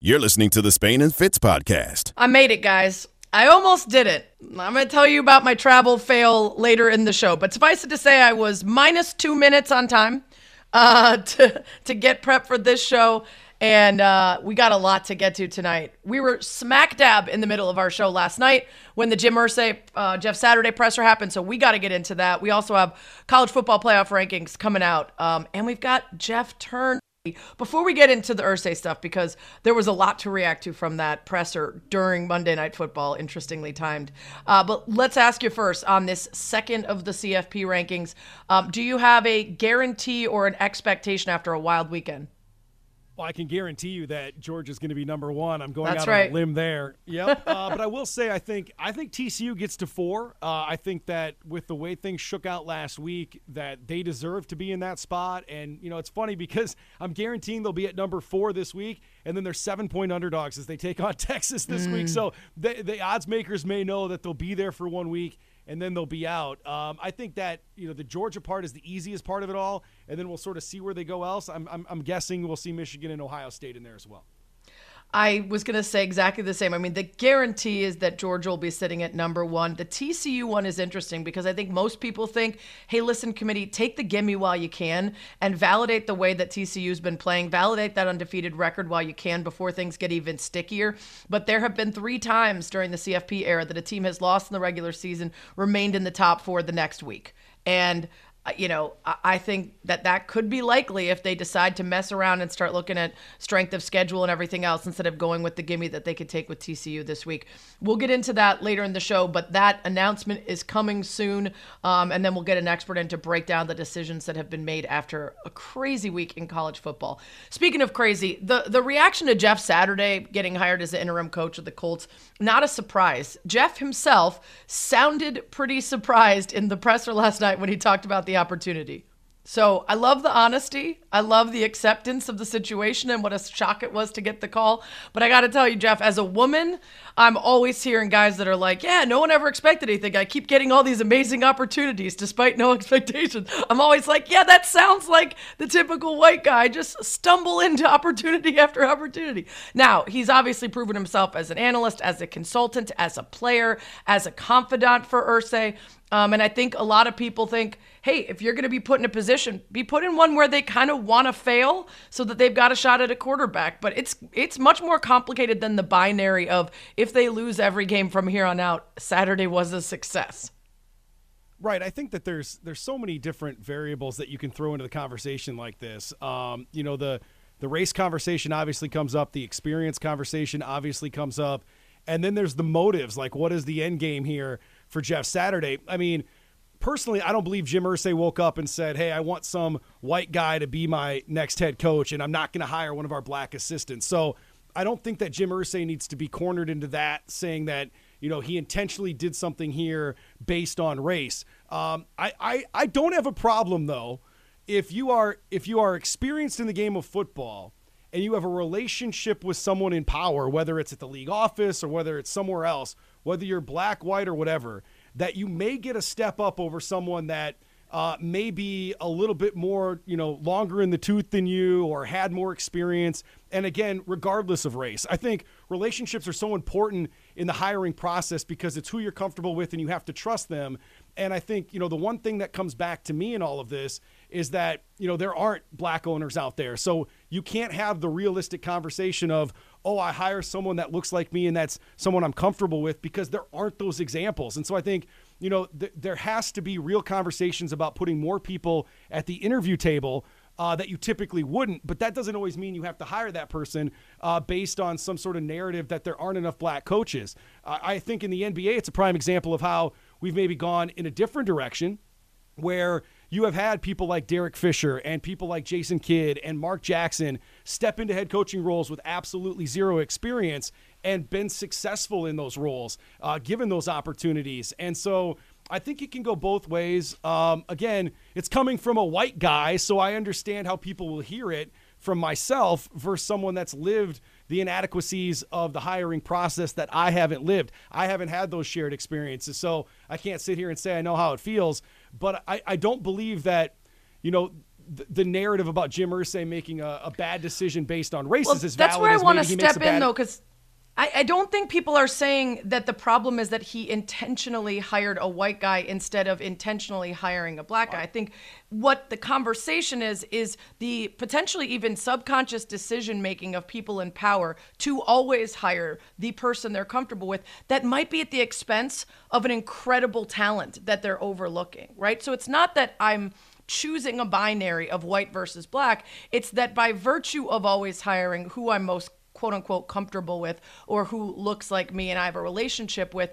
You're listening to the Spain and Fitz podcast. I made it, guys. I almost did it. I'm going to tell you about my travel fail later in the show, but suffice it to say, I was minus two minutes on time uh, to, to get prep for this show, and uh, we got a lot to get to tonight. We were smack dab in the middle of our show last night when the Jim Irsay, uh, Jeff Saturday presser happened, so we got to get into that. We also have college football playoff rankings coming out, um, and we've got Jeff Thurn before we get into the Irsay stuff, because there was a lot to react to from that presser during Monday Night Football, interestingly timed. Uh, but let's ask you first on this second of the CFP rankings um, do you have a guarantee or an expectation after a wild weekend? Well, I can guarantee you that Georgia is going to be number one. I'm going That's out right. on a limb there. Yep. uh, but I will say, I think I think TCU gets to four. Uh, I think that with the way things shook out last week, that they deserve to be in that spot. And you know, it's funny because I'm guaranteeing they'll be at number four this week, and then they're seven point underdogs as they take on Texas this week. So the, the odds makers may know that they'll be there for one week and then they'll be out. Um, I think that you know the Georgia part is the easiest part of it all, and then we'll sort of see where they go else. I'm, I'm, I'm guessing we'll see Michigan and Ohio State in there as well. I was going to say exactly the same. I mean, the guarantee is that Georgia will be sitting at number one. The TCU one is interesting because I think most people think, hey, listen, committee, take the gimme while you can and validate the way that TCU's been playing, validate that undefeated record while you can before things get even stickier. But there have been three times during the CFP era that a team has lost in the regular season, remained in the top four the next week. And you know, I- think that that could be likely if they decide to mess around and start looking at strength of schedule and everything else instead of going with the gimme that they could take with TCU this week. We'll get into that later in the show, but that announcement is coming soon, um, and then we'll get an expert in to break down the decisions that have been made after a crazy week in college football. Speaking of crazy, the the reaction to Jeff Saturday getting hired as the interim coach of the Colts, not a surprise. Jeff himself sounded pretty surprised in the presser last night when he talked about the opportunity. So I love the honesty. I love the acceptance of the situation and what a shock it was to get the call. But I got to tell you, Jeff, as a woman, I'm always hearing guys that are like, yeah, no one ever expected anything. I keep getting all these amazing opportunities despite no expectations. I'm always like, yeah, that sounds like the typical white guy. Just stumble into opportunity after opportunity. Now, he's obviously proven himself as an analyst, as a consultant, as a player, as a confidant for Irsay. Um, and I think a lot of people think, hey, if you're going to be put in a position, be put in one where they kind of want to fail so that they've got a shot at a quarterback. But it's it's much more complicated than the binary of if they lose every game from here on out, Saturday was a success. Right. I think that there's there's so many different variables that you can throw into the conversation like this. Um, you know, the the race conversation obviously comes up, the experience conversation obviously comes up, and then there's the motives, like what is the end game here for Jeff Saturday? I mean, personally, I don't believe Jim Irsay woke up and said, "Hey, I want some white guy to be my next head coach, and I'm not going to hire one of our black assistants." So I don't think that Jim Irsay needs to be cornered into that, saying that you know he intentionally did something here based on race. Um, I, I I don't have a problem though if you are if you are experienced in the game of football and you have a relationship with someone in power, whether it's at the league office or whether it's somewhere else, whether you're black, white, or whatever, that you may get a step up over someone that uh, may be a little bit more, you know, longer in the tooth than you or had more experience. And again, regardless of race, I think relationships are so important in the hiring process because it's who you're comfortable with and you have to trust them. And I think, you know, the one thing that comes back to me in all of this is that, you know, there aren't black owners out there. So you can't have the realistic conversation of, oh, I hire someone that looks like me and that's someone I'm comfortable with because there aren't those examples. And so I think, you know, th- there has to be real conversations about putting more people at the interview table uh, that you typically wouldn't. But that doesn't always mean you have to hire that person uh, based on some sort of narrative that there aren't enough black coaches. Uh, I think in the NBA, it's a prime example of how we've maybe gone in a different direction where you have had people like Derek Fisher and people like Jason Kidd and Mark Jackson step into head coaching roles with absolutely zero experience and been successful in those roles, uh, given those opportunities. And so I think it can go both ways. Um, again, it's coming from a white guy, so I understand how people will hear it from myself versus someone that's lived the inadequacies of the hiring process that I haven't lived. I haven't had those shared experiences. So I can't sit here and say I know how it feels, but I, I don't believe that, you know, the, the narrative about Jim Irsay making a, a, bad decision based on race well, is as that's valid where I want to step in bad... though, because I, I don't think people are saying that the problem is that he intentionally hired a white guy instead of intentionally hiring a black guy. I think what the conversation is is the potentially even subconscious decision making of people in power to always hire the person they're comfortable with that might be at the expense of an incredible talent that they're overlooking, right? So it's not that I'm choosing a binary of white versus black. It's that by virtue of always hiring who I'm most quote unquote comfortable with or who looks like me and I have a relationship with,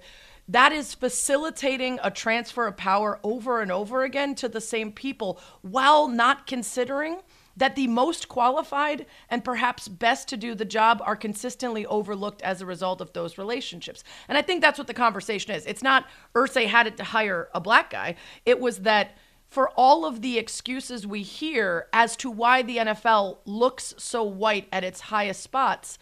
that is facilitating a transfer of power over and over again to the same people while not considering that the most qualified and perhaps best to do the job are consistently overlooked as a result of those relationships. And I think that's what the conversation is. It's not Irsay had it to hire a black guy. It was that for all of the excuses we hear as to why the NFL looks so white at its highest spots,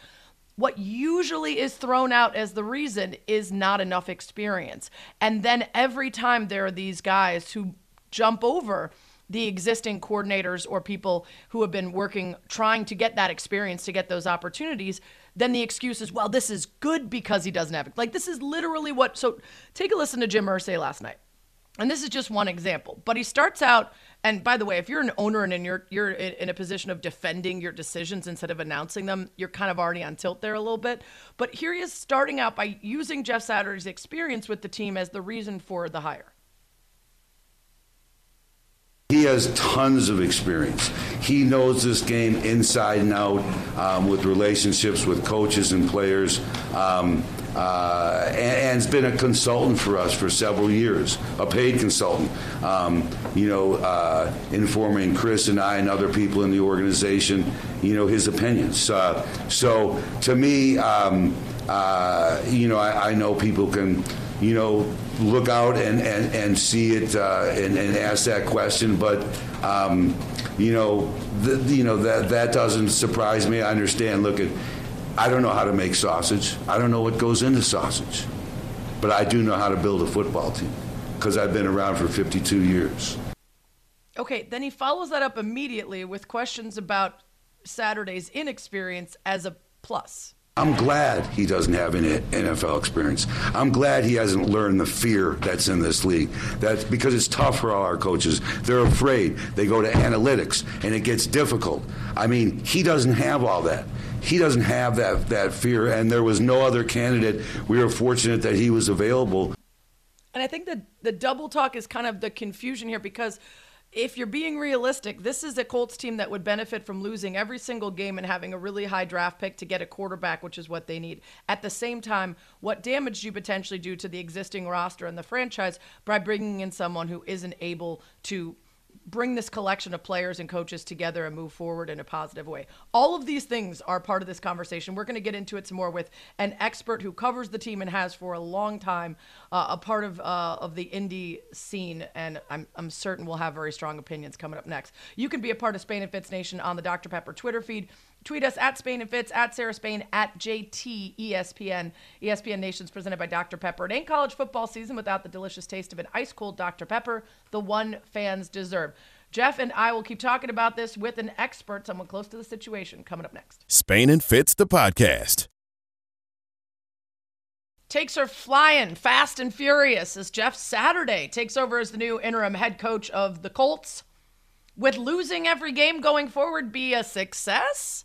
what usually is thrown out as the reason is not enough experience. And then every time there are these guys who jump over the existing coordinators or people who have been working trying to get that experience to get those opportunities then the excuse is well this is good because he doesn't have it like this is literally what so take a listen to jim irsay last night and this is just one example but he starts out and by the way if you're an owner and you're you're in a position of defending your decisions instead of announcing them you're kind of already on tilt there a little bit. But here he is starting out by using jeff saturday's experience with the team as the reason for the hire he has tons of experience. He knows this game inside and out um, with relationships with coaches and players. Um, uh, and, and, has been a consultant for us for several years, a paid consultant, um, you know, uh, informing Chris and I and other people in the organization, you know, his opinions. Uh, so to me, um, uh, you know, I, I, know people can, you know, look out and, and, and see it uh, and, and, ask that question, but, um, you know, the, you know that that doesn't surprise me. I understand. Look at I don't know how to make sausage. I don't know what goes into sausage. But I do know how to build a football team because I've been around for 52 years. Okay, then he follows that up immediately with questions about Saturday's inexperience as a plus. I'm glad he doesn't have any NFL experience. I'm glad he hasn't learned the fear that's in this league. That's because it's tough for all our coaches. They're afraid. They go to analytics and it gets difficult. I mean, he doesn't have all that. He doesn't have that that fear and there was no other candidate. We were fortunate that he was available. And I think that the double talk is kind of the confusion here because if you're being realistic, this is a Colts team that would benefit from losing every single game and having a really high draft pick to get a quarterback, which is what they need. At the same time, what damage do you potentially do to the existing roster and the franchise by bringing in someone who isn't able to bring this collection of players and coaches together and move forward in a positive way. All of these things are part of this conversation. We're going to get into it some more with an expert who covers the team and has for a long time, uh, a part of uh, of the Indy scene, and I'm I'm certain we'll have very strong opinions coming up next. You can be a part of Spain and Fitz Nation on the Dr Pepper Twitter feed. Tweet us at Spain and Fitz, at Sarah Spain, at JT ESPN. ESPN Nation's presented by Dr. Pepper. It ain't college football season without the delicious taste of an ice cold Dr. Pepper, the one fans deserve. Jeff and I will keep talking about this with an expert, someone close to the situation, coming up next. Spain and Fitz, the podcast. Takes are flying fast and furious as Jeff Saturday takes over as the new interim head coach of the Colts. Would losing every game going forward be a success?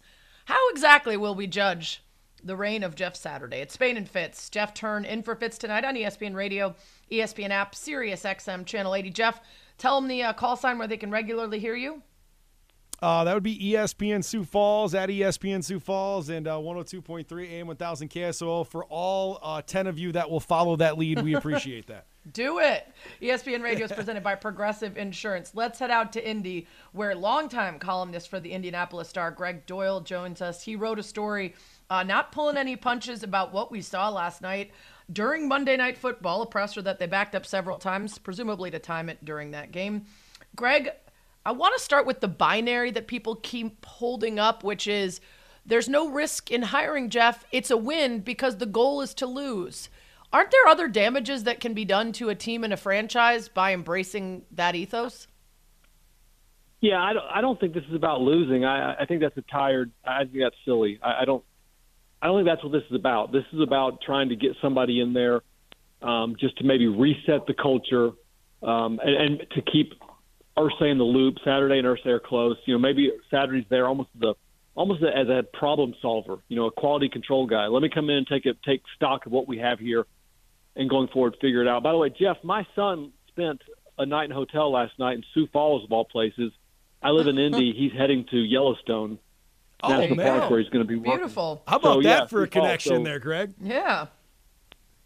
How exactly will we judge the reign of Jeff Saturday? It's Spain and Fitz. Jeff Thurn in for Fitz tonight on ESPN Radio, ESPN app, Sirius XM, Channel 80. Jeff, tell them the uh, call sign where they can regularly hear you. Uh, that would be ESPN Sioux Falls at ESPN Sioux Falls and uh, 102.3 AM 1000 KSOL. For all uh, 10 of you that will follow that lead, we appreciate that. Do it. ESPN Radio is presented by Progressive Insurance. Let's head out to Indy, where longtime columnist for the Indianapolis Star, Greg Doyle, joins us. He wrote a story, uh, not pulling any punches about what we saw last night during Monday Night Football, a presser that they backed up several times, presumably to time it during that game. Greg, I want to start with the binary that people keep holding up, which is there's no risk in hiring Jeff. It's a win because the goal is to lose. Aren't there other damages that can be done to a team and a franchise by embracing that ethos? Yeah, I don't, I don't think this is about losing. I, I think that's a tired. I think that's silly. I, I don't. I don't think that's what this is about. This is about trying to get somebody in there, um, just to maybe reset the culture, um, and, and to keep Irsay in the loop. Saturday and Irsay are close. You know, maybe Saturday's there almost the almost as a problem solver. You know, a quality control guy. Let me come in and take a, take stock of what we have here, and going forward, figure it out. By the way, Jeff, my son spent a night in a hotel last night in Sioux Falls, of all places. I live in Indy. He's heading to Yellowstone Oh, National man. Park, where he's going to be working. Beautiful. How about So, that yeah, for a connection so- there, Greg? Yeah.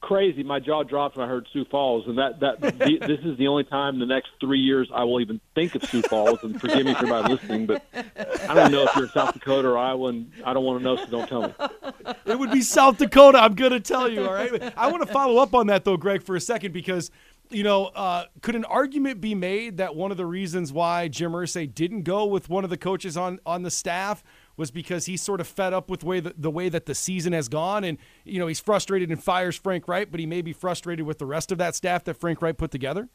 Crazy. My jaw dropped when I heard Sioux Falls, and that that the, this is the only time in the next three years I will even think of Sioux Falls. And forgive me for everybody listening, but I don't know if you're in South Dakota or Iowa, and I don't want to know, so don't tell me. It would be South Dakota. I'm going to tell you. All right. I want to follow up on that though, Greg, for a second because you know, uh, could an argument be made that one of the reasons why Jim Irsay didn't go with one of the coaches on on the staff was because he's sort of fed up with way the, the way that the season has gone, and you know he's frustrated and fires Frank Reich, but he may be frustrated with the rest of that staff that Frank Reich put together.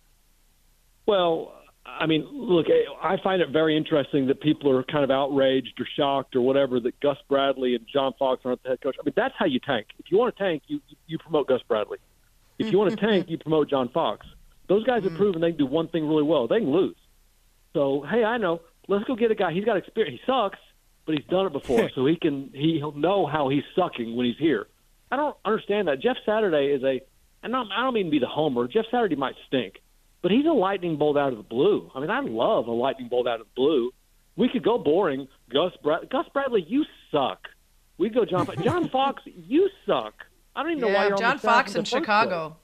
Well, I mean, look, I find it very interesting that people are kind of outraged or shocked or whatever that Gus Bradley and John Fox aren't the head coach. I mean, that's how you tank. If you want to tank, you you promote Gus Bradley. If you want to tank, you promote John Fox. Those guys have mm. proven they can do one thing really well. They can lose. So hey, I know. Let's go get a guy. He's got experience. He sucks, but he's done it before, so he can he, he'll know how he's sucking when he's here. I don't understand that. Jeff Saturday is a, and I'm, I don't mean to be the homer. Jeff Saturday might stink, but he's a lightning bolt out of the blue. I mean, I love a lightning bolt out of the blue. We could go boring. Gus Brad- Gus Bradley, you suck. We go John Fox. John Fox, you suck. I don't even know why Yeah, you're on John the Fox in in the first Chicago.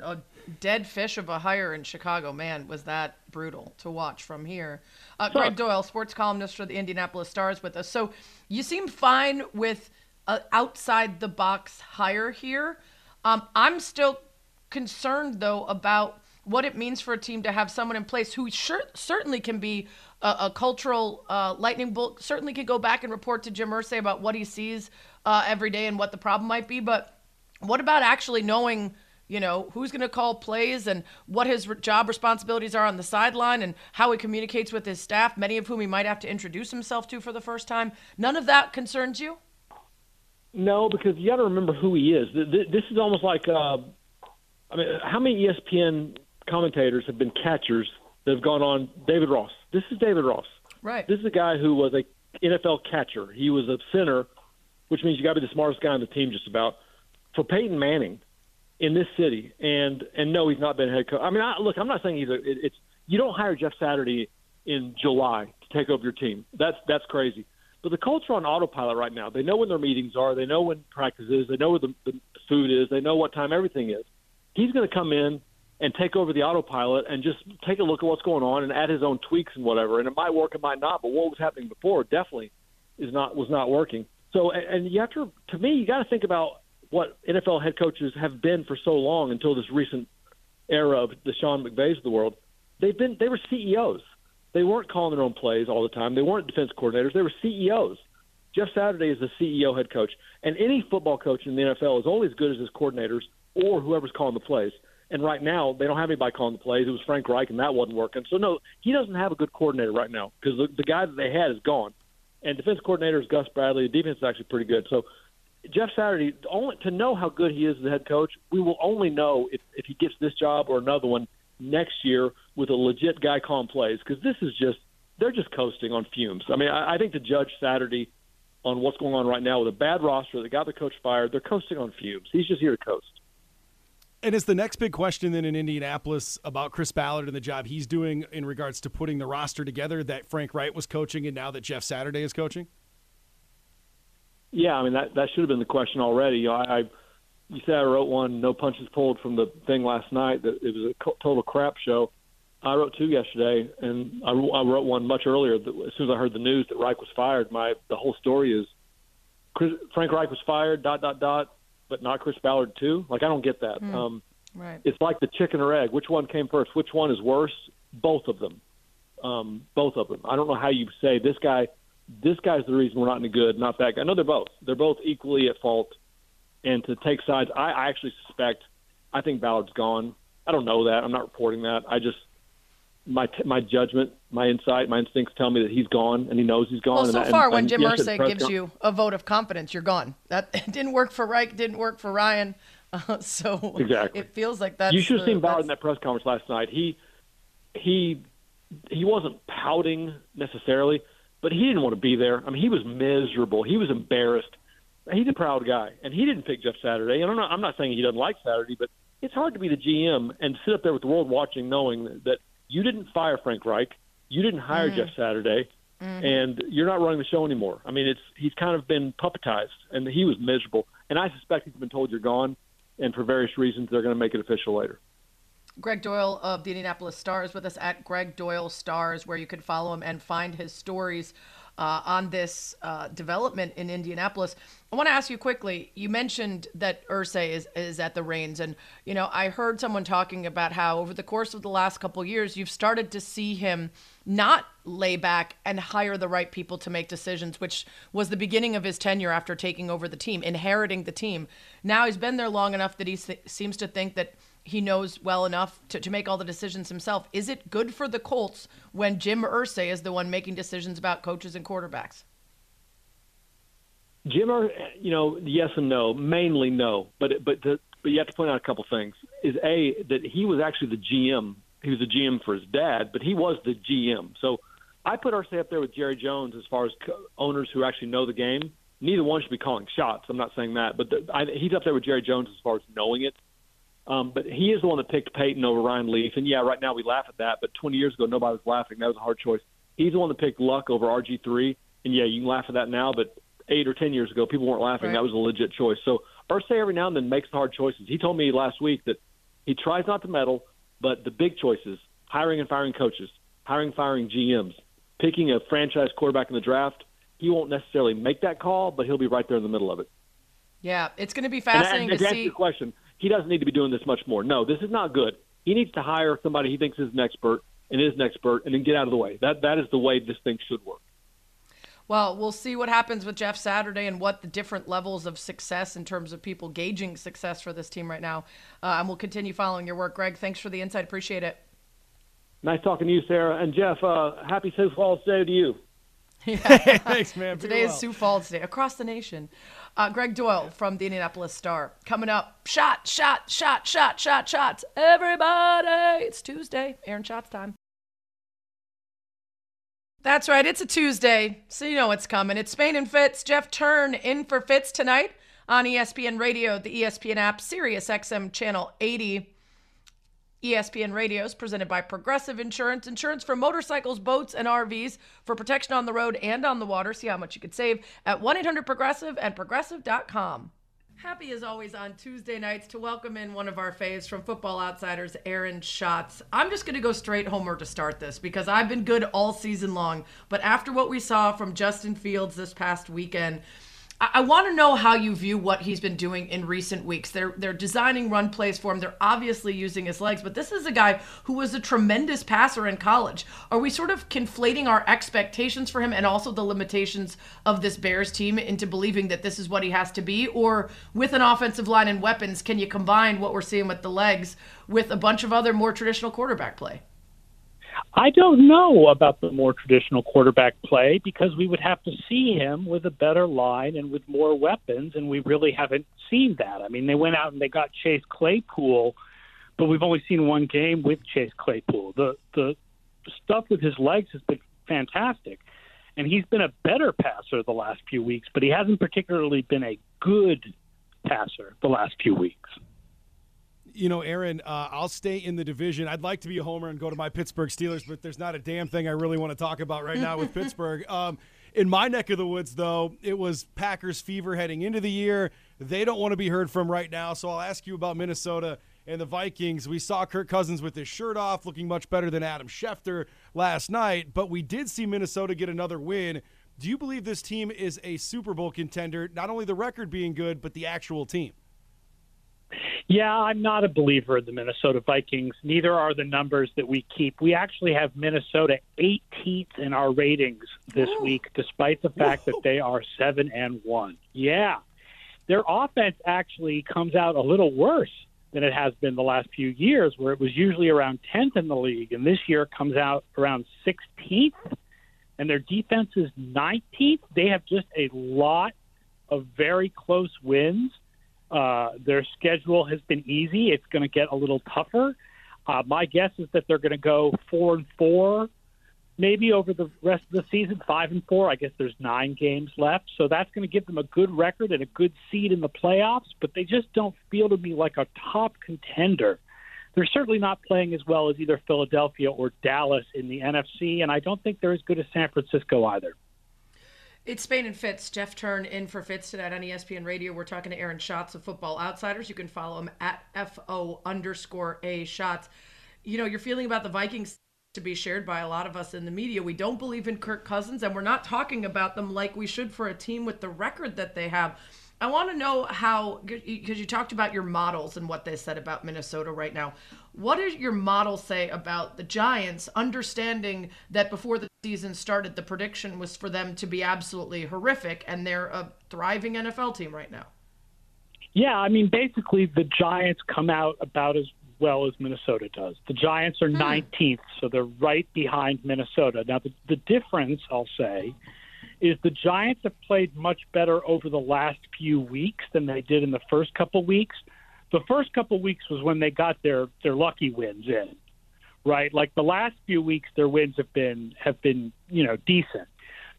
A dead fish of a hire in Chicago. Man, was that brutal to watch from here. Uh, Greg Doyle, sports columnist for the Indianapolis Stars, with us. So you seem fine with an outside the box hire here. Um, I'm still concerned though about what it means for a team to have someone in place who sure, certainly can be a, a cultural uh, lightning bolt. Certainly can go back and report to Jim Irsay about what he sees uh, every day and what the problem might be. But what about actually knowing? You know who's going to call plays and what his re- job responsibilities are on the sideline and how he communicates with his staff, many of whom he might have to introduce himself to for the first time. None of that concerns you. No, because you got to remember who he is. Th- th- This is almost like, uh, I mean, how many ESPN commentators have been catchers that have gone on? David Ross. This is David Ross. Right. This is a guy who was a NFL catcher. He was a center, which means you got to be the smartest guy on the team, just about. For Peyton Manning in this city, and and no, he's not been head coach. I mean, I, look, I'm not saying either. It, it's you don't hire Jeff Saturday in July to take over your team. That's that's crazy. But the culture on autopilot right now. They know when their meetings are. They know when practice is. They know where the, the food is. They know what time everything is. He's going to come in and take over the autopilot and just take a look at what's going on and add his own tweaks and whatever. And it might work, it might not. But what was happening before definitely is not was not working. So and, and you have to, to me, you got to think about what NFL head coaches have been for so long until this recent era of the Sean McVays of the world. They've been they were CEOs. They weren't calling their own plays all the time. They weren't defense coordinators. They were CEOs. Jeff Saturday is the CEO head coach, and any football coach in the NFL is only as good as his coordinators or whoever's calling the plays. And right now, they don't have anybody calling the plays. It was Frank Reich, and that wasn't working. So no, he doesn't have a good coordinator right now because the, the guy that they had is gone. And defense coordinator is Gus Bradley. The defense is actually pretty good. So Jeff Saturday, only to know how good he is as a head coach, we will only know if, if he gets this job or another one next year with a legit guy calling plays because this is just they're just coasting on fumes. I mean, I, I think to judge Saturday on what's going on right now with a bad roster that got the coach fired, they're coasting on fumes. He's just here to coast. And is the next big question then in Indianapolis about Chris Ballard and the job he's doing in regards to putting the roster together that Frank Reich was coaching and now that Jeff Saturday is coaching? Yeah, I mean that that should have been the question already. You know, I, I you said I wrote one, no punches pulled from the thing last night. That it was a co- total crap show. I wrote two yesterday, and I, I wrote one much earlier. That as soon as I heard the news that Reich was fired, my the whole story is Chris, Frank Reich was fired. Dot dot dot, but not Chris Ballard too. Like I don't get that. Um, Right. it's like the chicken or egg. Which one came first? Which one is worse? Both of them. Um, both of them. I don't know how you say this guy. This guy's the reason we're not any good, not that guy. No, they're both. They're both equally at fault. And to take sides, I, I actually suspect. I think Ballard's gone. I don't know that. I'm not reporting that. I just my my judgment My insight, my instincts tell me that he's gone, and he knows he's gone. Well, so and, far, and, when Jim yes, Irsay gives con- you a vote of confidence, you're gone. That didn't work for Reich, didn't work for Ryan. Uh, so Exactly. it feels like that. you should have the- seen Ballard in that press conference last night. He he he wasn't pouting necessarily, but he didn't want to be there. I mean, he was miserable. He was embarrassed. He's a proud guy, and he didn't pick Jeff Saturday. And I'm not I'm not saying he doesn't like Saturday, but it's hard to be the GM and sit up there with the world watching, knowing that, that you didn't fire Frank Reich, you didn't hire Jeff mm. Saturday, mm-hmm. and you're not running the show anymore. I mean, it's he's kind of been puppetized, and he was miserable. And I suspect he's been told you're gone, and for various reasons, they're going to make it official later. Greg Doyle of the Indianapolis Stars with us at Greg Doyle Stars, where you can follow him and find his stories uh, on this uh, development in Indianapolis. I want to ask you quickly. You mentioned that Irsay is is at the reins, and you know I heard someone talking about how over the course of the last couple years, you've started to see him not lay back and hire the right people to make decisions, which was the beginning of his tenure after taking over the team, inheriting the team. Now he's been there long enough that he th- seems to think that he knows well enough to, to make all the decisions himself. Is it good for the Colts when Jim Irsay is the one making decisions about coaches and quarterbacks? Jim, you know, yes and no. Mainly no, but but the, but you have to point out a couple things. Is a that he was actually the GM. He was the GM for his dad, but he was the GM. So I put Irsay up there with Jerry Jones as far as co- owners who actually know the game. Neither one should be calling shots. I'm not saying that, but the, I, he's up there with Jerry Jones as far as knowing it. Um, but he is the one that picked Peyton over Ryan Leaf, and yeah, right now we laugh at that. But 20 years ago, nobody was laughing. That was a hard choice. He's the one that picked Luck over RG3, and yeah, you can laugh at that now. But eight or 10 years ago, people weren't laughing. Right. That was a legit choice. So Irsay every now and then makes the hard choices. He told me last week that he tries not to meddle, but the big choices: hiring and firing coaches, hiring, firing GMs, picking a franchise quarterback in the draft. He won't necessarily make that call, but he'll be right there in the middle of it. Yeah, it's going to be fascinating to to answer your question, he doesn't need to be doing this much more. No, this is not good. He needs to hire somebody he thinks is an expert and is an expert, and then get out of the way. That that is the way this thing should work. Well, we'll see what happens with Jeff Saturday and what the different levels of success in terms of people gauging success for this team right now. Uh, and we'll continue following your work, Greg. Thanks for the insight. Appreciate it. Nice talking to you, Sarah and Jeff. Uh, happy Sioux Falls Day to you. Thanks, man. Today well. is Sioux Falls Day across the nation. Uh, Greg Doyle from the Indianapolis Star coming up. Shot, shot, shot, shot, shot, shots. Everybody, it's Tuesday. Aaron shots time. That's right. It's a Tuesday, so you know what's coming. It's Spain and Fitz. Jeff Thurn in for Fitz tonight on ESPN Radio, the ESPN app, Sirius XM Channel 80. ESPN Radio is presented by Progressive Insurance. Insurance for motorcycles, boats, and RVs for protection on the road and on the water. See how much you could save at 1 800 Progressive and Progressive.com. Happy as always on Tuesday nights to welcome in one of our faves from Football Outsiders, Aaron Schatz. I'm just going to go straight homer to start this because I've been good all season long. But after what we saw from Justin Fields this past weekend, I, want to know how you view what he's been doing in recent weeks. They're they're designing run plays for him. They're obviously using his legs, but this is a guy who was a tremendous passer in college. Are we sort of conflating our expectations for him and also the limitations of this Bears team into believing that this is what he has to be? Or with an offensive line and weapons, can you combine what we're seeing with the legs with a bunch of other more traditional quarterback play? I don't know about the more traditional quarterback play because we would have to see him with a better line and with more weapons, and we really haven't seen that. I mean, they went out and they got Chase Claypool, but we've only seen one game with Chase Claypool. The the stuff with his legs has been fantastic, and he's been a better passer the last few weeks, but he hasn't particularly been a good passer the last few weeks. You know, Aaron, uh, I'll stay in the division. I'd like to be a homer and go to my Pittsburgh Steelers, but there's not a damn thing I really want to talk about right now with Pittsburgh. Um, in my neck of the woods, though, it was Packers fever heading into the year. They don't want to be heard from right now, so I'll ask you about Minnesota and the Vikings. We saw Kirk Cousins with his shirt off, looking much better than Adam Schefter last night, but we did see Minnesota get another win. Do you believe this team is a Super Bowl contender? Not only the record being good, but the actual team. Yeah, I'm not a believer in the Minnesota Vikings. Neither are the numbers that we keep. We actually have Minnesota 18th in our ratings this week, despite the fact that they are seven and one. Yeah, their offense actually comes out a little worse than it has been the last few years, where it was usually around 10th in the league, and this year comes out around 16th, and their defense is 19th. They have just a lot of very close wins. Uh, their schedule has been easy. It's going to get a little tougher. Uh, my guess is that they're going to go four and four, maybe over the rest of the season. Five and four. I guess there's nine games left, so that's going to give them a good record and a good seed in the playoffs. But they just don't feel to me like a top contender. They're certainly not playing as well as either Philadelphia or Dallas in the NFC, and I don't think they're as good as San Francisco either. It's Spain and Fitz. Jeff Thurn in for Fitz tonight on ESPN Radio. We're talking to Aaron Schatz of Football Outsiders. You can follow him at FO underscore A Schatz. You know, your feeling about the Vikings to be shared by a lot of us in the media. We don't believe in Kirk Cousins, and we're not talking about them like we should for a team with the record that they have. I want to know how, because you talked about your models and what they said about Minnesota right now. What does your model say about the Giants, understanding that before the season started, the prediction was for them to be absolutely horrific, and they're a thriving NFL team right now? Yeah, I mean, basically, the Giants come out about as well as Minnesota does. The Giants are hmm. 19th, so they're right behind Minnesota. Now, the, the difference, I'll say, is the Giants have played much better over the last few weeks than they did in the first couple weeks. The first couple weeks was when they got their their lucky wins in, right? Like the last few weeks, their wins have been have been you know decent.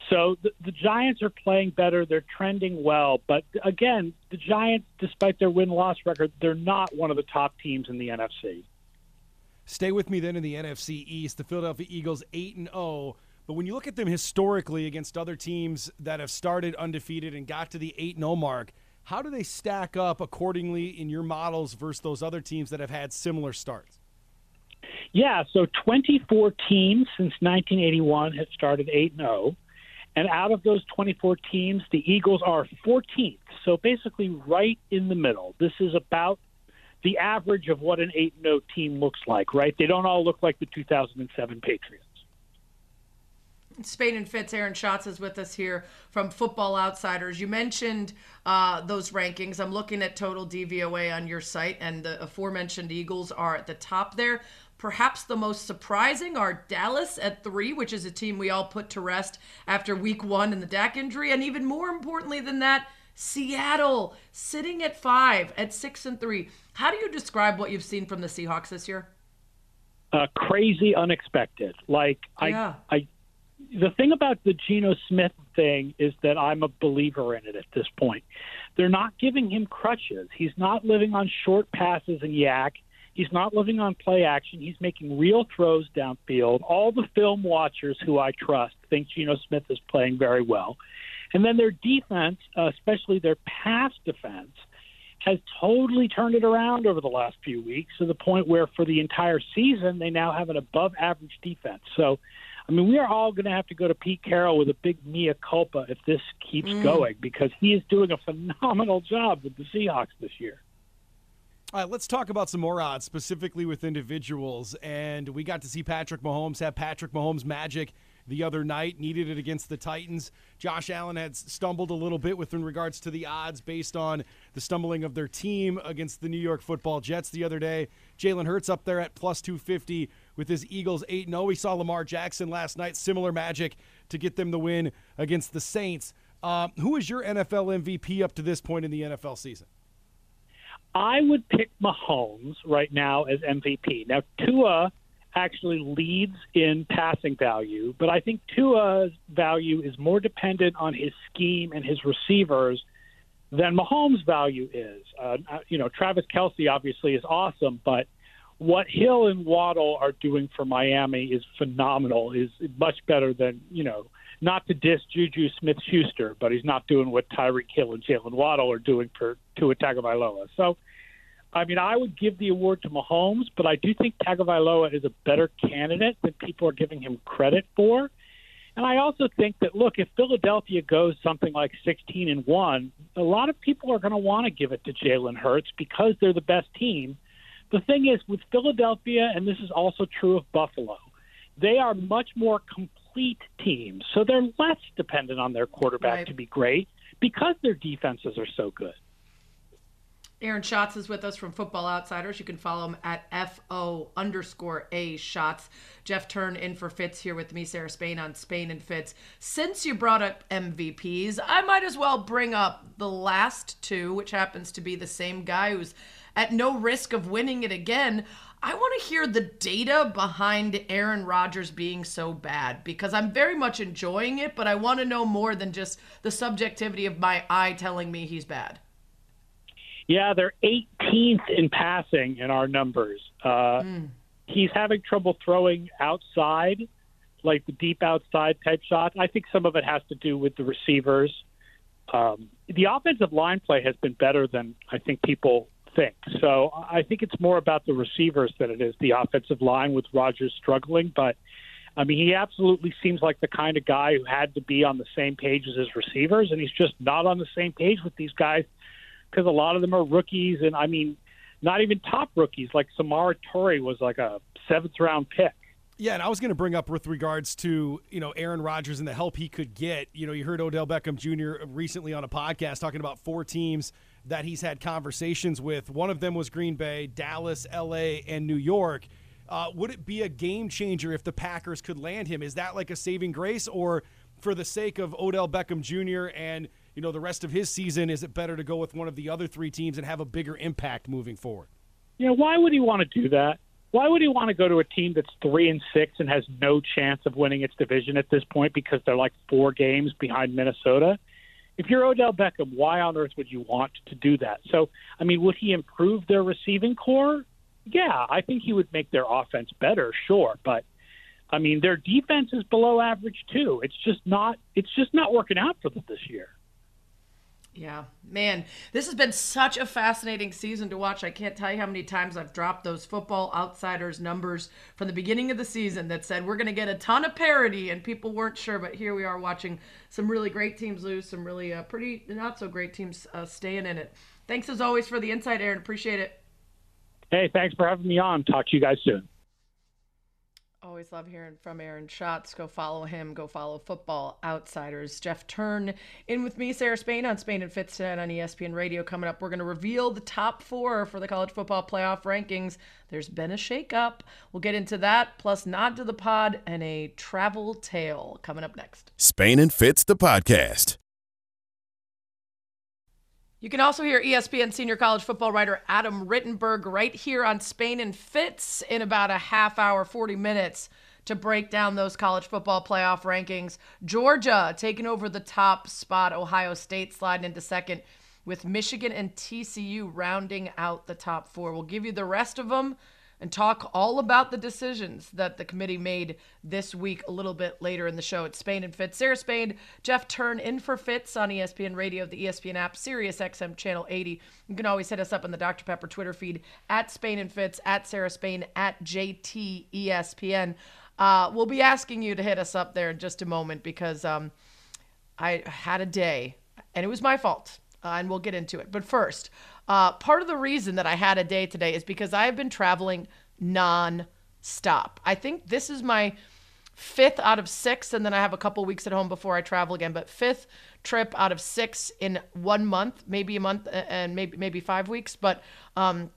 So the, the Giants are playing better. They're trending well. But again, the Giants, despite their win loss record, they're not one of the top teams in the NFC. Stay with me then in the NFC East. The Philadelphia Eagles 8 and 0 but when you look at them historically against other teams that have started undefeated and got to the 8 0 mark, how do they stack up accordingly in your models versus those other teams that have had similar starts? Yeah, so 24 teams since 1981 have started 8 0. And out of those 24 teams, the Eagles are 14th. So basically, right in the middle. This is about the average of what an 8 0 team looks like, right? They don't all look like the 2007 Patriots. Spain and Fitz, Aaron Schatz is with us here from Football Outsiders. You mentioned uh, those rankings. I'm looking at total DVOA on your site, and the aforementioned Eagles are at the top there. Perhaps the most surprising are Dallas at three, which is a team we all put to rest after week one and the Dak injury. And even more importantly than that, Seattle sitting at five at six and three. How do you describe what you've seen from the Seahawks this year? Uh, crazy, unexpected. Like yeah. I, I the thing about the Geno Smith thing is that I'm a believer in it at this point. They're not giving him crutches. He's not living on short passes and YAC. He's not living on play action. He's making real throws downfield. All the film watchers who I trust think Geno Smith is playing very well. And then their defense, uh, especially their pass defense, has totally turned it around over the last few weeks to the point where for the entire season they now have an above average defense. So I mean, we are all going to have to go to Pete Carroll with a big mea culpa if this keeps mm. going because he is doing a phenomenal job with the Seahawks this year. All right, let's talk about some more odds, specifically with individuals. And we got to see Patrick Mahomes have Patrick Mahomes magic the other night, needed it against the Titans. Josh Allen had stumbled a little bit with in regards to the odds based on the stumbling of their team against the New York football Jets the other day. Jalen Hurts up there at plus 250 with his Eagles 8 0. We saw Lamar Jackson last night, similar magic to get them the win against the Saints. Uh, who is your NFL MVP up to this point in the NFL season? I would pick Mahomes right now as MVP. Now, Tua actually leads in passing value, but I think Tua's value is more dependent on his scheme and his receivers than Mahomes' value is. Uh, you know, Travis Kelce obviously is awesome, but what Hill and Waddle are doing for Miami is phenomenal. is much better than you know. Not to diss Juju Smith-Schuster, but he's not doing what Tyreek Hill and Jaylen Waddle are doing for Tua Tagovailoa. So, I mean, I would give the award to Mahomes, but I do think Tagovailoa is a better candidate than people are giving him credit for. And I also think that look, if Philadelphia goes something like 16 and one, a lot of people are going to want to give it to Jalen Hurts because they're the best team the thing is, with Philadelphia, and this is also true of Buffalo, they are much more complete teams. So they're less dependent on their quarterback right. to be great because their defenses are so good. Aaron Schatz is with us from Football Outsiders. You can follow him at FO underscore A Schatz. Jeff Thurn in for Fitz here with me, Sarah Spain on Spain and Fitz. Since you brought up MVPs, I might as well bring up the last two, which happens to be the same guy who's at no risk of winning it again. I want to hear the data behind Aaron Rodgers being so bad because I'm very much enjoying it, but I want to know more than just the subjectivity of my eye telling me he's bad. Yeah, they're 18th in passing in our numbers. Uh, mm. He's having trouble throwing outside, like the deep outside type shots. I think some of it has to do with the receivers. Um, the offensive line play has been better than I think people think. So I think it's more about the receivers than it is the offensive line with Rodgers struggling. But I mean, he absolutely seems like the kind of guy who had to be on the same page as his receivers, and he's just not on the same page with these guys because a lot of them are rookies, and I mean, not even top rookies. Like Samori Toure was like a seventh round pick. Yeah, and I was going to bring up with regards to you know Aaron Rodgers and the help he could get. You know, you heard Odell Beckham Jr. recently on a podcast talking about four teams that he's had conversations with. One of them was Green Bay, Dallas, L.A., and New York. Uh, would it be a game changer if the Packers could land him? Is that like a saving grace, or for the sake of Odell Beckham Jr. and you know the rest of his season, is it better to go with one of the other three teams and have a bigger impact moving forward? Yeah, why would he want to do that? Why would he want to go to a team that's three and six and has no chance of winning its division at this point because they're like four games behind Minnesota? If you're Odell Beckham, why on earth would you want to do that? So, I mean, would he improve their receiving corps? Yeah, I think he would make their offense better, sure, but I mean, their defense is below average too. It's just not it's just not working out for them this year. Yeah, man, this has been such a fascinating season to watch. I can't tell you how many times I've dropped those football outsiders numbers from the beginning of the season that said we're going to get a ton of parity, and people weren't sure. But here we are watching some really great teams lose, some really uh, pretty not so great teams uh, staying in it. Thanks as always for the insight, Aaron. Appreciate it. Hey, thanks for having me on. Talk to you guys soon. Always love hearing from Aaron Schatz. Go follow him. Go follow Football Outsiders. Jeff Thurn in with me, Sarah Spain on Spain and Fitz tonight on ESPN Radio. Coming up, we're going to reveal the top four for the college football playoff rankings. There's been a shakeup. We'll get into that, plus nod to the pod and a travel tale coming up next. Spain and Fitz, the podcast. You can also hear ESPN senior college football writer Adam Rittenberg right here on Spain and Fitz in about a half hour, 40 minutes to break down those college football playoff rankings. Georgia taking over the top spot, Ohio State sliding into second, with Michigan and TCU rounding out the top four. We'll give you the rest of them and talk all about the decisions that the committee made this week a little bit later in the show. It's Spain and Fitz. Sarah Spain, Jeff Thurn in for Fitz on ESPN Radio, the ESPN app, Sirius XM Channel 80. You can always hit us up on the Dr. Pepper Twitter feed at Spain and Fitz, at Sarah Spain, at JTESPN. Uh, we'll be asking you to hit us up there in just a moment because um, I had a day and it was my fault. Uh, and we'll get into it. But first, uh, part of the reason that I had a day today is because I have been traveling non-stop. I think this is my fifth out of six, and then I have a couple weeks at home before I travel again. But fifth trip out of six in one month, maybe a month, and maybe maybe five weeks. But um,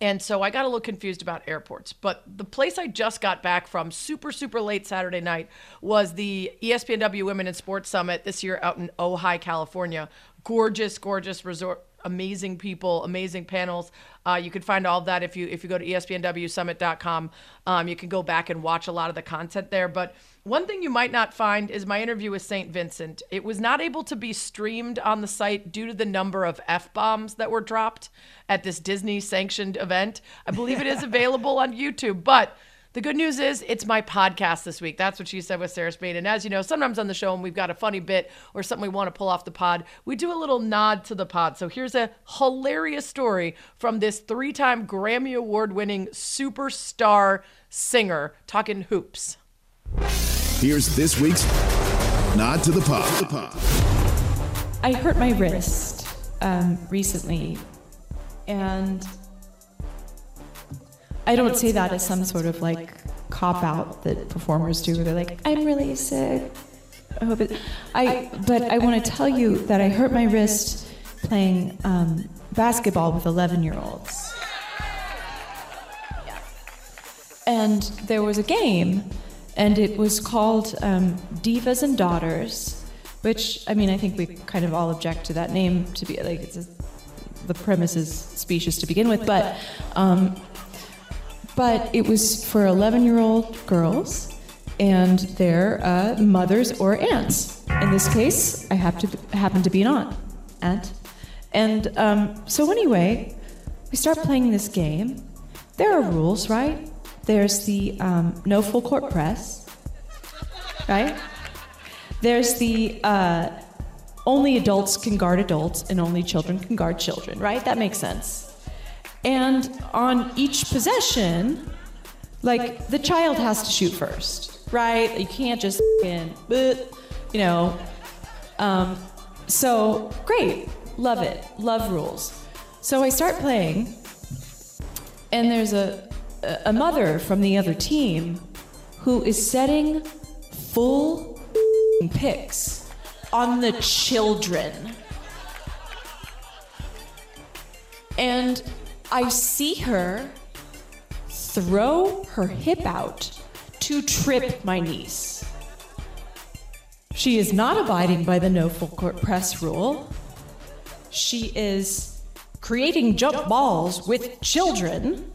and so I got a little confused about airports. But the place I just got back from, super, super late Saturday night, was the ESPNW Women in Sports Summit this year out in Ojai, California. Gorgeous, gorgeous resort amazing people, amazing panels. Uh, you can find all of that if you if you go to espnwsummit.com. Um, you can go back and watch a lot of the content there. But one thing you might not find is my interview with St. Vincent. It was not able to be streamed on the site due to the number of f bombs that were dropped at this Disney sanctioned event. I believe it is available on YouTube, but the good news is it's my podcast this week. That's what she said with Sarah Spain. And as you know, sometimes on the show, when we've got a funny bit or something we want to pull off the pod, we do a little nod to the pod. So here's a hilarious story from this three time Grammy Award winning superstar singer talking hoops. Here's this week's Nod to the Pod. I hurt my wrist um, recently, and I don't say that as some sort of like cop out that performers do where they're like, I'm really sick. I hope it. I but I want to tell you that I hurt my wrist playing um, basketball with 11 year olds. And there was a game, and it was called um, Divas and Daughters, which, I mean, I think we kind of all object to that name to be like, it's a, the premise is specious to begin with, but, um, but it was for 11 year old girls and their uh, mothers or aunts. In this case, I have to happen to be an aunt. Aunt. And um, so, anyway, we start playing this game. There are rules, right? There's the um, no full court press, right? There's the uh, only adults can guard adults and only children can guard children, right? That makes sense. And on each possession, like the child has to shoot first, right? You can't just, you know. Um, so great, love it, love rules. So I start playing, and there's a a mother from the other team who is setting full picks on the children. And I see her throw her hip out to trip my niece. She is not abiding by the no full court press rule. She is creating jump balls with children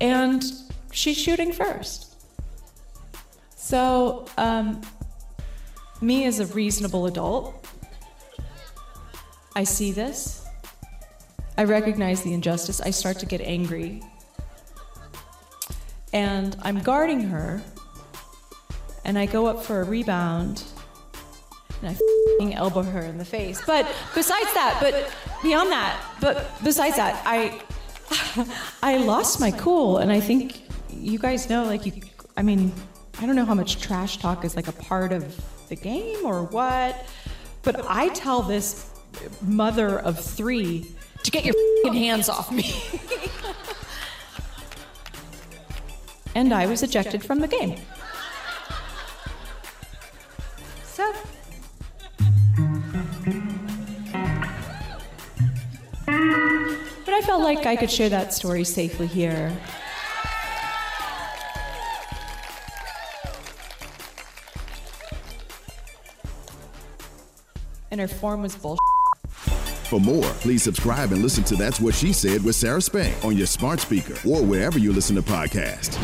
and she's shooting first. So, um, me as a reasonable adult, I see this. I recognize the injustice. I start to get angry. And I'm guarding her. And I go up for a rebound. And I elbow her in the face. But besides that, but beyond that, but besides that, I I lost my cool, and I think you guys know, like you. I mean, I don't know how much trash talk is like a part of the game or what, but I tell this mother of three to get your hands off me. and I was ejected from the game. So. But I felt like I could share that story safely here. And her form was bullshit. For more, please subscribe and listen to That's What She Said with Sarah Spain on your smart speaker or wherever you listen to podcasts.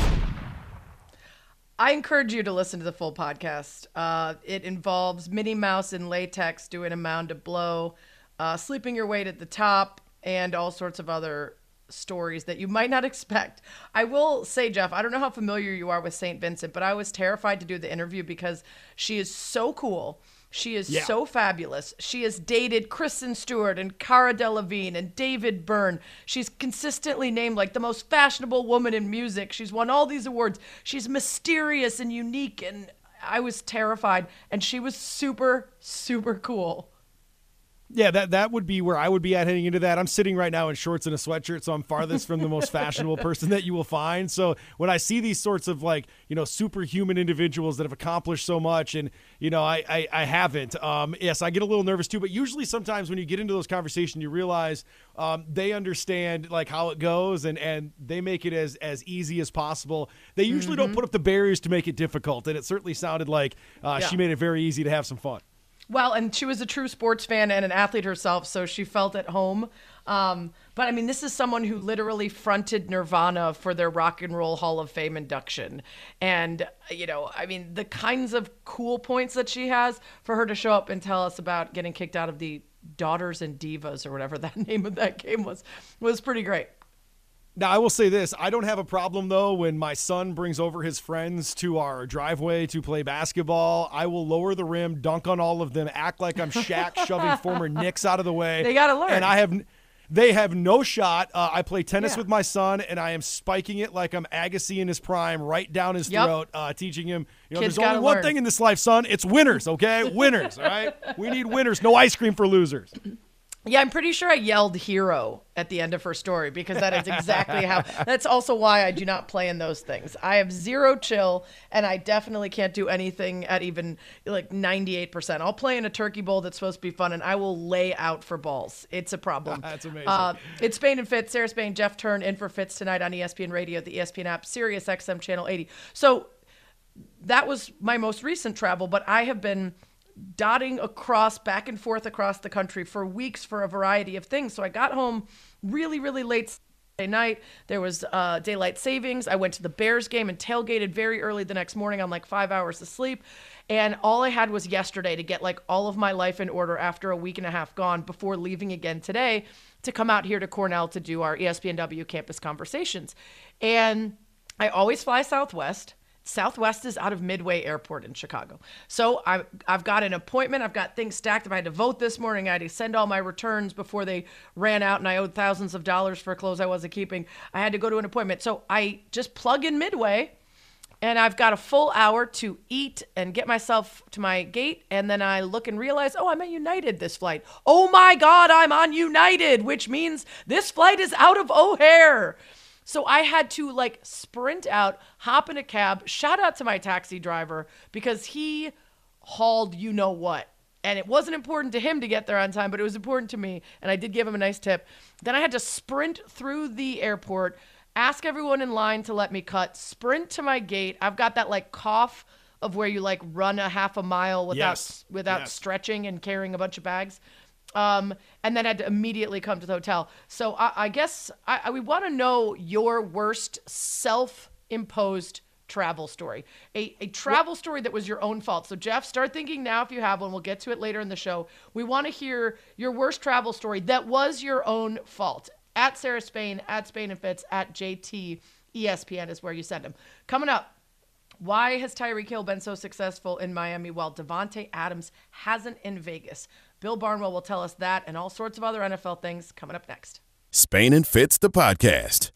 I encourage you to listen to the full podcast. Uh, it involves Minnie Mouse in latex doing a mound of blow, uh, sleeping your weight at the top, and all sorts of other stories that you might not expect. I will say, Jeff, I don't know how familiar you are with St. Vincent, but I was terrified to do the interview because she is so cool. She is yeah. so fabulous. She has dated Kristen Stewart and Cara Delevingne and David Byrne. She's consistently named like the most fashionable woman in music. She's won all these awards. She's mysterious and unique and I was terrified and she was super super cool. Yeah, that that would be where I would be at heading into that. I'm sitting right now in shorts and a sweatshirt, so I'm farthest from the most fashionable person that you will find. So when I see these sorts of like you know superhuman individuals that have accomplished so much, and you know I I, I haven't. Um, yes, I get a little nervous too. But usually, sometimes when you get into those conversations, you realize um, they understand like how it goes, and and they make it as as easy as possible. They usually mm-hmm. don't put up the barriers to make it difficult, and it certainly sounded like uh, yeah. she made it very easy to have some fun. Well, and she was a true sports fan and an athlete herself, so she felt at home. Um, but I mean, this is someone who literally fronted Nirvana for their Rock and Roll Hall of Fame induction. And, you know, I mean, the kinds of cool points that she has for her to show up and tell us about getting kicked out of the Daughters and Divas or whatever that name of that game was, was pretty great. Now, I will say this I don't have a problem, though, when my son brings over his friends to our driveway to play basketball. I will lower the rim, dunk on all of them, act like I'm Shaq shoving former Knicks out of the way. They got to learn. And I have. They have no shot. Uh, I play tennis yeah. with my son, and I am spiking it like I'm Agassi in his prime, right down his yep. throat, uh, teaching him. You know, Kids there's only one learn. thing in this life, son. It's winners. Okay, winners. All right. We need winners. No ice cream for losers. Yeah, I'm pretty sure I yelled hero at the end of her story because that is exactly how. That's also why I do not play in those things. I have zero chill and I definitely can't do anything at even like 98%. I'll play in a turkey bowl that's supposed to be fun and I will lay out for balls. It's a problem. That's amazing. Uh, it's Spain and Fitz, Sarah Spain, Jeff Thurn in for Fitz tonight on ESPN Radio, the ESPN app, Sirius XM Channel 80. So that was my most recent travel, but I have been dotting across back and forth across the country for weeks for a variety of things. So I got home really, really late Saturday night. There was uh, daylight savings. I went to the Bears game and tailgated very early the next morning on like five hours of sleep. And all I had was yesterday to get like all of my life in order after a week and a half gone before leaving again today to come out here to Cornell to do our ESPNW campus conversations. And I always fly Southwest. Southwest is out of Midway Airport in Chicago. So I, I've got an appointment. I've got things stacked. If I had to vote this morning, I had to send all my returns before they ran out and I owed thousands of dollars for clothes I wasn't keeping. I had to go to an appointment. So I just plug in Midway and I've got a full hour to eat and get myself to my gate. And then I look and realize, oh, I'm at United this flight. Oh my God, I'm on United, which means this flight is out of O'Hare. So I had to like sprint out, hop in a cab. Shout out to my taxi driver because he hauled you know what. And it wasn't important to him to get there on time, but it was important to me. And I did give him a nice tip. Then I had to sprint through the airport, ask everyone in line to let me cut, sprint to my gate. I've got that like cough of where you like run a half a mile without Yes. without Yes. stretching and carrying a bunch of bags. Um, and then had to immediately come to the hotel. So I, I guess I, I we want to know your worst self-imposed travel story, a, a travel story that was your own fault. So Jeff, start thinking now if you have one. We'll get to it later in the show. We want to hear your worst travel story that was your own fault. At Sarah Spain, at Spain and Fitz, at JT ESPN is where you send them. Coming up. Why has Tyreek Hill been so successful in Miami while Davante Adams hasn't in Vegas? Bill Barnwell will tell us that and all sorts of other NFL things coming up next. Spain and Fitz, the podcast.